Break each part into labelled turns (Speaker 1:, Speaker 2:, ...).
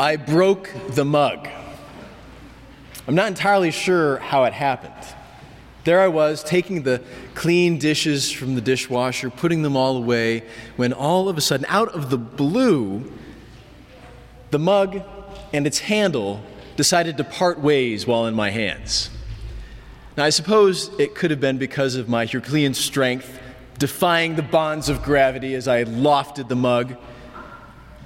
Speaker 1: I broke the mug. I'm not entirely sure how it happened. There I was, taking the clean dishes from the dishwasher, putting them all away, when all of a sudden, out of the blue, the mug and its handle decided to part ways while in my hands. Now, I suppose it could have been because of my Herculean strength, defying the bonds of gravity as I lofted the mug,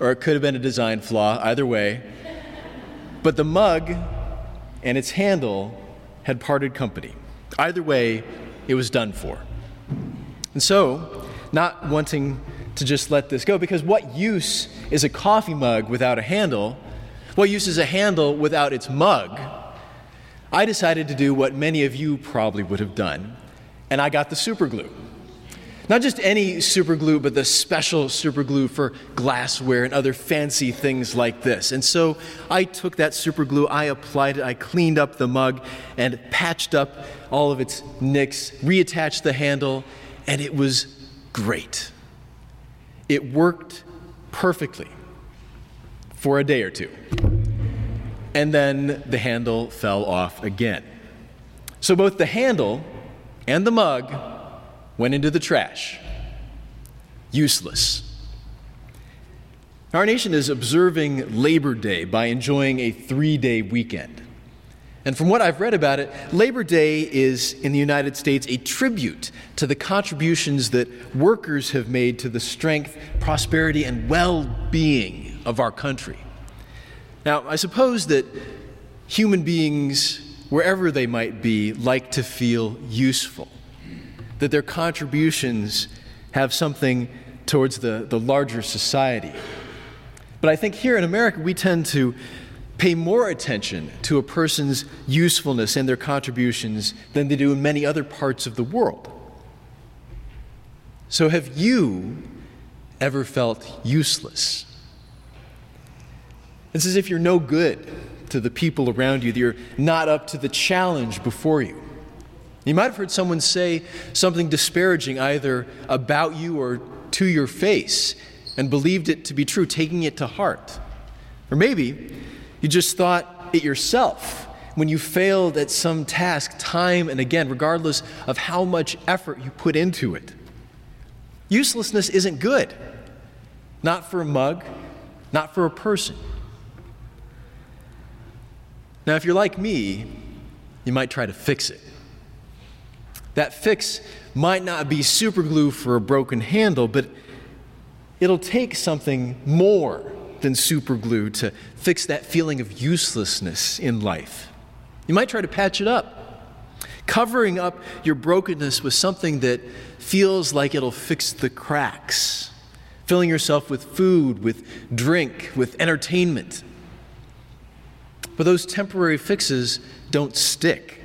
Speaker 1: or it could have been a design flaw, either way. But the mug and its handle had parted company. Either way, it was done for. And so, not wanting to just let this go, because what use is a coffee mug without a handle? What use is a handle without its mug? I decided to do what many of you probably would have done, and I got the super glue. Not just any super glue, but the special super glue for glassware and other fancy things like this. And so I took that super glue, I applied it, I cleaned up the mug and patched up all of its nicks, reattached the handle, and it was great. It worked perfectly for a day or two and then the handle fell off again. So both the handle and the mug went into the trash. Useless. Our nation is observing Labor Day by enjoying a three day weekend. And from what I've read about it, Labor Day is in the United States a tribute to the contributions that workers have made to the strength, prosperity, and well being of our country. Now, I suppose that human beings, wherever they might be, like to feel useful, that their contributions have something towards the, the larger society. But I think here in America, we tend to pay more attention to a person's usefulness and their contributions than they do in many other parts of the world. So, have you ever felt useless? It's as if you're no good to the people around you, that you're not up to the challenge before you. You might have heard someone say something disparaging either about you or to your face and believed it to be true, taking it to heart. Or maybe you just thought it yourself when you failed at some task time and again, regardless of how much effort you put into it. Uselessness isn't good, not for a mug, not for a person. Now, if you're like me, you might try to fix it. That fix might not be super glue for a broken handle, but it'll take something more than super glue to fix that feeling of uselessness in life. You might try to patch it up, covering up your brokenness with something that feels like it'll fix the cracks, filling yourself with food, with drink, with entertainment. But those temporary fixes don't stick.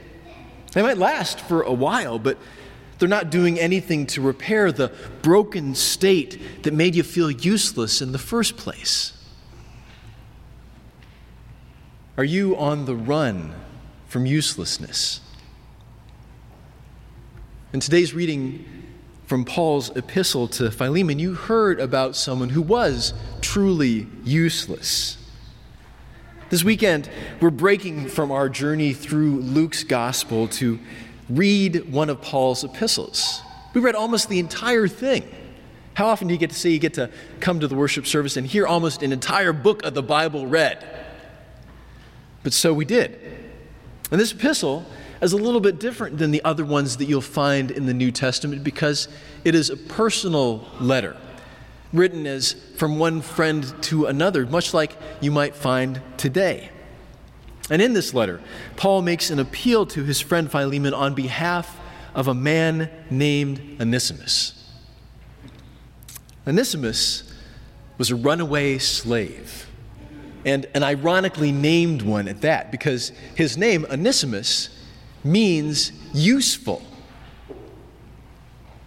Speaker 1: They might last for a while, but they're not doing anything to repair the broken state that made you feel useless in the first place. Are you on the run from uselessness? In today's reading from Paul's epistle to Philemon, you heard about someone who was truly useless. This weekend, we're breaking from our journey through Luke's gospel to read one of Paul's epistles. We read almost the entire thing. How often do you get to say you get to come to the worship service and hear almost an entire book of the Bible read? But so we did. And this epistle is a little bit different than the other ones that you'll find in the New Testament because it is a personal letter written as from one friend to another, much like you might find today. And in this letter, Paul makes an appeal to his friend Philemon on behalf of a man named Onesimus. Onesimus was a runaway slave, and an ironically named one at that, because his name, Onesimus, means useful.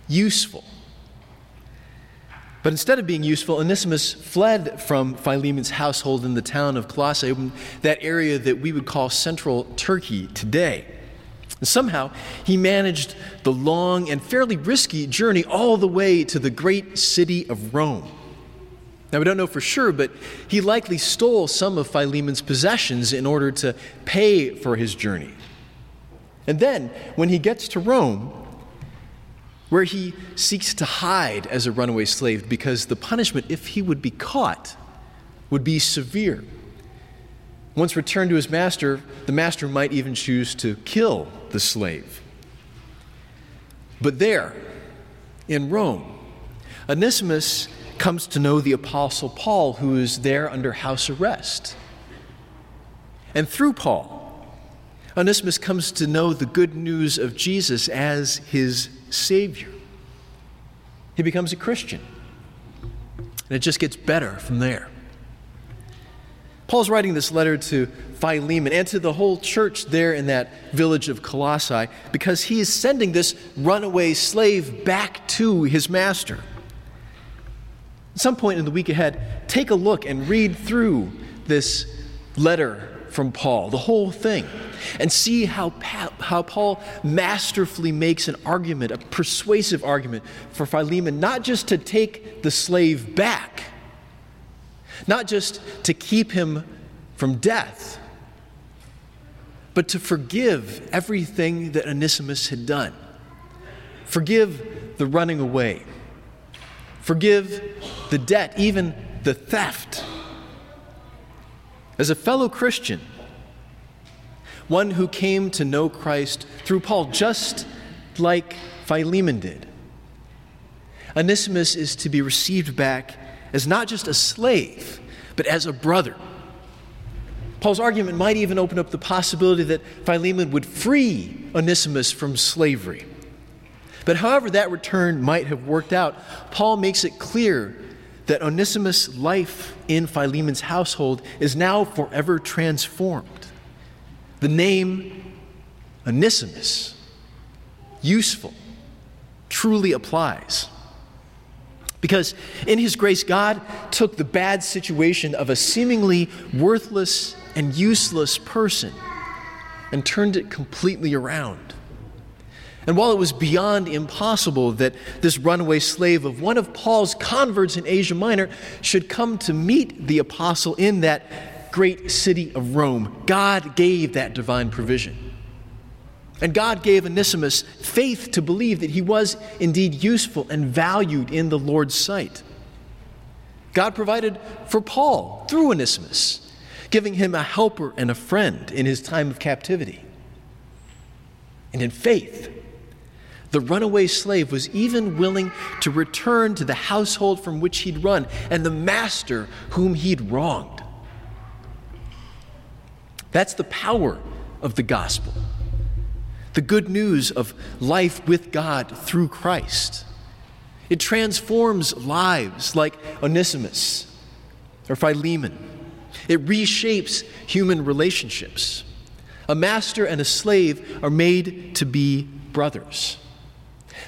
Speaker 1: Useful. But instead of being useful, Onesimus fled from Philemon's household in the town of Colossae, that area that we would call central Turkey today. And somehow, he managed the long and fairly risky journey all the way to the great city of Rome. Now, we don't know for sure, but he likely stole some of Philemon's possessions in order to pay for his journey. And then, when he gets to Rome, where he seeks to hide as a runaway slave because the punishment, if he would be caught, would be severe. Once returned to his master, the master might even choose to kill the slave. But there, in Rome, Onesimus comes to know the Apostle Paul, who is there under house arrest. And through Paul, Onesimus comes to know the good news of Jesus as his Savior. He becomes a Christian. And it just gets better from there. Paul's writing this letter to Philemon and to the whole church there in that village of Colossae because he is sending this runaway slave back to his master. At some point in the week ahead, take a look and read through this letter from Paul, the whole thing, and see how, pa- how Paul masterfully makes an argument, a persuasive argument for Philemon, not just to take the slave back, not just to keep him from death, but to forgive everything that Onesimus had done. Forgive the running away. Forgive the debt, even the theft as a fellow Christian, one who came to know Christ through Paul, just like Philemon did, Onesimus is to be received back as not just a slave, but as a brother. Paul's argument might even open up the possibility that Philemon would free Onesimus from slavery. But however that return might have worked out, Paul makes it clear that Onesimus' life in Philemon's household is now forever transformed. The name Onesimus, useful, truly applies. Because in His grace, God took the bad situation of a seemingly worthless and useless person and turned it completely around. And while it was beyond impossible that this runaway slave of one of Paul's converts in Asia Minor should come to meet the apostle in that great city of Rome, God gave that divine provision. And God gave Onesimus faith to believe that he was indeed useful and valued in the Lord's sight. God provided for Paul through Onesimus, giving him a helper and a friend in his time of captivity. And in faith, the runaway slave was even willing to return to the household from which he'd run and the master whom he'd wronged. That's the power of the gospel. The good news of life with God through Christ. It transforms lives like Onesimus or Philemon. It reshapes human relationships. A master and a slave are made to be brothers.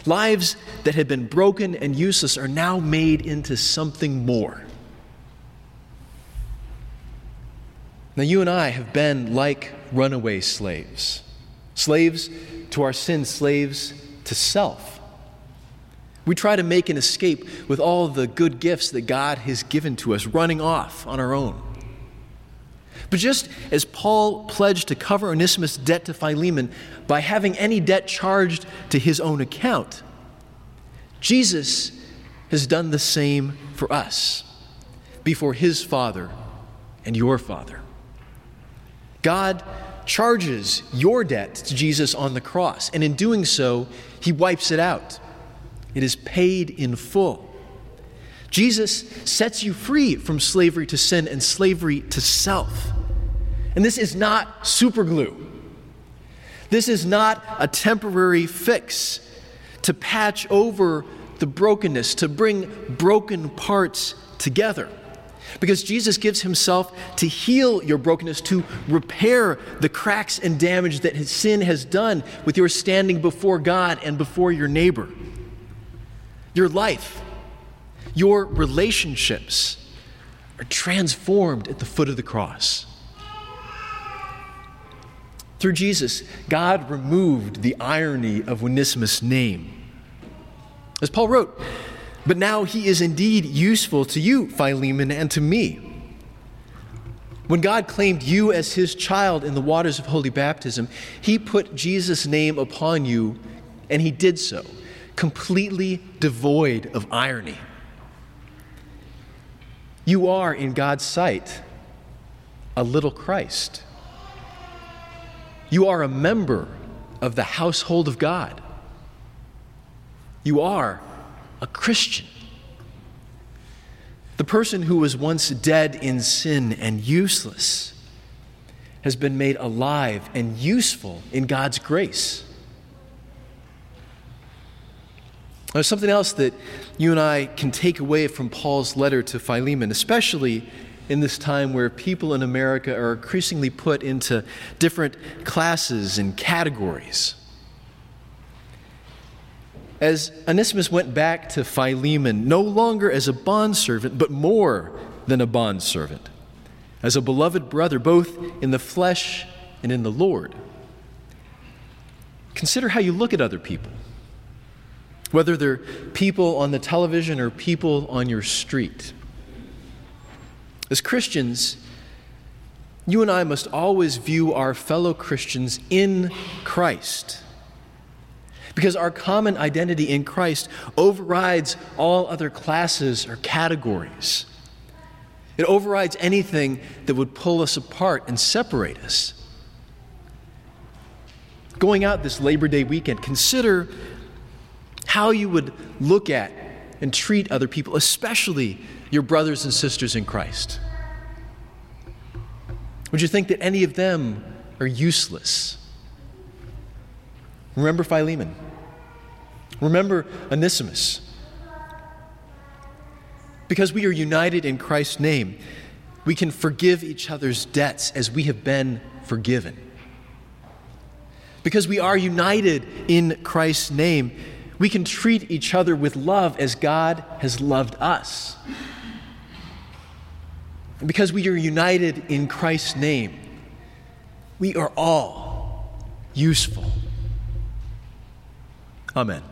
Speaker 1: Lives that had been broken and useless are now made into something more. Now, you and I have been like runaway slaves slaves to our sin, slaves to self. We try to make an escape with all the good gifts that God has given to us, running off on our own. But just as Paul pledged to cover Onesimus' debt to Philemon by having any debt charged to his own account, Jesus has done the same for us before his Father and your Father. God charges your debt to Jesus on the cross, and in doing so, he wipes it out. It is paid in full. Jesus sets you free from slavery to sin and slavery to self. And this is not super glue. This is not a temporary fix to patch over the brokenness, to bring broken parts together. Because Jesus gives himself to heal your brokenness, to repair the cracks and damage that his sin has done with your standing before God and before your neighbor. Your life, your relationships are transformed at the foot of the cross. Through Jesus, God removed the irony of Onesimus' name. As Paul wrote, But now he is indeed useful to you, Philemon, and to me. When God claimed you as his child in the waters of holy baptism, he put Jesus' name upon you, and he did so, completely devoid of irony. You are, in God's sight, a little Christ. You are a member of the household of God. You are a Christian. The person who was once dead in sin and useless has been made alive and useful in God's grace. There's something else that you and I can take away from Paul's letter to Philemon, especially in this time where people in America are increasingly put into different classes and categories. As Onesimus went back to Philemon, no longer as a bondservant, but more than a bondservant, as a beloved brother, both in the flesh and in the Lord. Consider how you look at other people, whether they're people on the television or people on your street. As Christians, you and I must always view our fellow Christians in Christ. Because our common identity in Christ overrides all other classes or categories. It overrides anything that would pull us apart and separate us. Going out this Labor Day weekend, consider how you would look at and treat other people, especially your brothers and sisters in Christ? Would you think that any of them are useless? Remember Philemon. Remember Onesimus. Because we are united in Christ's name, we can forgive each other's debts as we have been forgiven. Because we are united in Christ's name, we can treat each other with love as God has loved us. And because we are united in Christ's name, we are all useful. Amen.